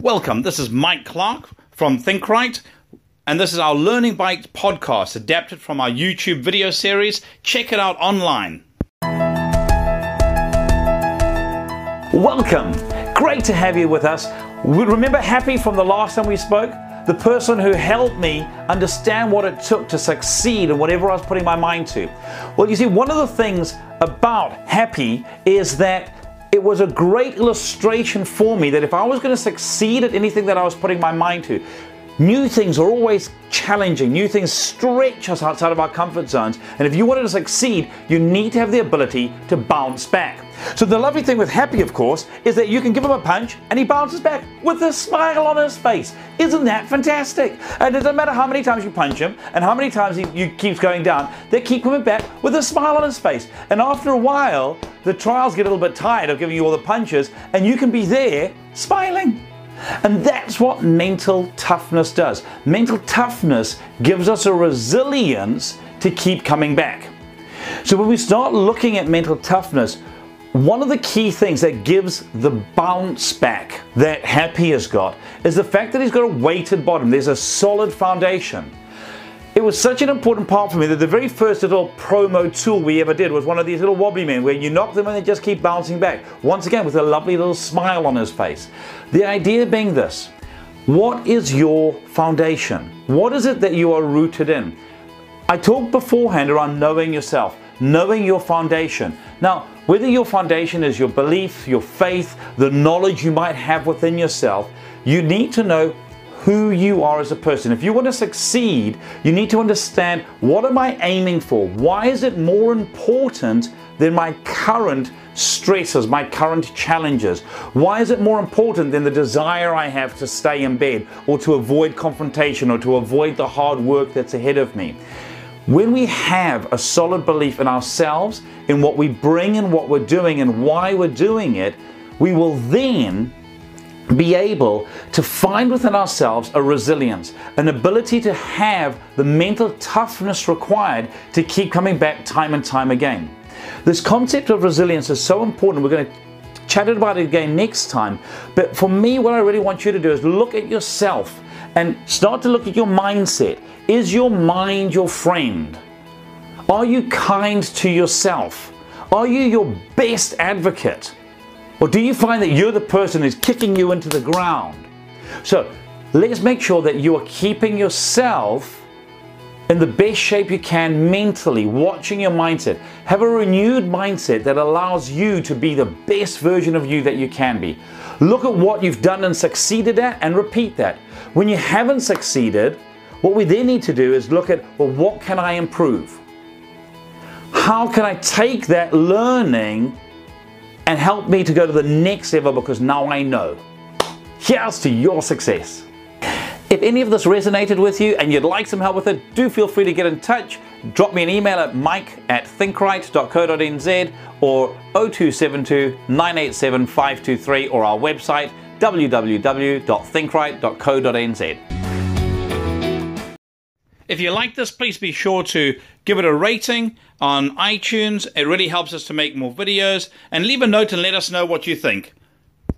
Welcome. This is Mike Clark from Think Right, and this is our Learning Bite podcast adapted from our YouTube video series. Check it out online. Welcome. Great to have you with us. Remember Happy from the last time we spoke? The person who helped me understand what it took to succeed in whatever I was putting my mind to. Well, you see, one of the things about Happy is that it was a great illustration for me that if I was going to succeed at anything that I was putting my mind to, new things are always challenging. New things stretch us outside of our comfort zones. And if you wanted to succeed, you need to have the ability to bounce back. So the lovely thing with Happy, of course, is that you can give him a punch and he bounces back with a smile on his face. Isn't that fantastic? And it doesn't matter how many times you punch him and how many times he, he keeps going down, they keep coming back with a smile on his face. And after a while, the trials get a little bit tired of giving you all the punches and you can be there smiling. And that's what mental toughness does. Mental toughness gives us a resilience to keep coming back. So when we start looking at mental toughness, one of the key things that gives the bounce back that Happy has got is the fact that he's got a weighted bottom. There's a solid foundation. It was such an important part for me that the very first little promo tool we ever did was one of these little wobbly men where you knock them and they just keep bouncing back. Once again, with a lovely little smile on his face. The idea being this what is your foundation? What is it that you are rooted in? I talked beforehand around knowing yourself, knowing your foundation. Now, whether your foundation is your belief, your faith, the knowledge you might have within yourself, you need to know who you are as a person. If you want to succeed, you need to understand what am I aiming for? Why is it more important than my current stresses, my current challenges? Why is it more important than the desire I have to stay in bed or to avoid confrontation or to avoid the hard work that's ahead of me? When we have a solid belief in ourselves, in what we bring and what we're doing and why we're doing it, we will then be able to find within ourselves a resilience, an ability to have the mental toughness required to keep coming back time and time again. This concept of resilience is so important. We're going to chat about it again next time. But for me, what I really want you to do is look at yourself and start to look at your mindset. Is your mind your friend? Are you kind to yourself? Are you your best advocate? Or do you find that you're the person who's kicking you into the ground? So let's make sure that you are keeping yourself in the best shape you can mentally, watching your mindset. Have a renewed mindset that allows you to be the best version of you that you can be. Look at what you've done and succeeded at and repeat that. When you haven't succeeded, what we then need to do is look at, well, what can I improve? How can I take that learning and help me to go to the next level because now I know. Here's to your success. If any of this resonated with you and you'd like some help with it, do feel free to get in touch. Drop me an email at mike at thinkright.co.nz or 0272 987 523 or our website www.thinkright.co.nz. If you like this, please be sure to give it a rating on iTunes. It really helps us to make more videos. And leave a note and let us know what you think.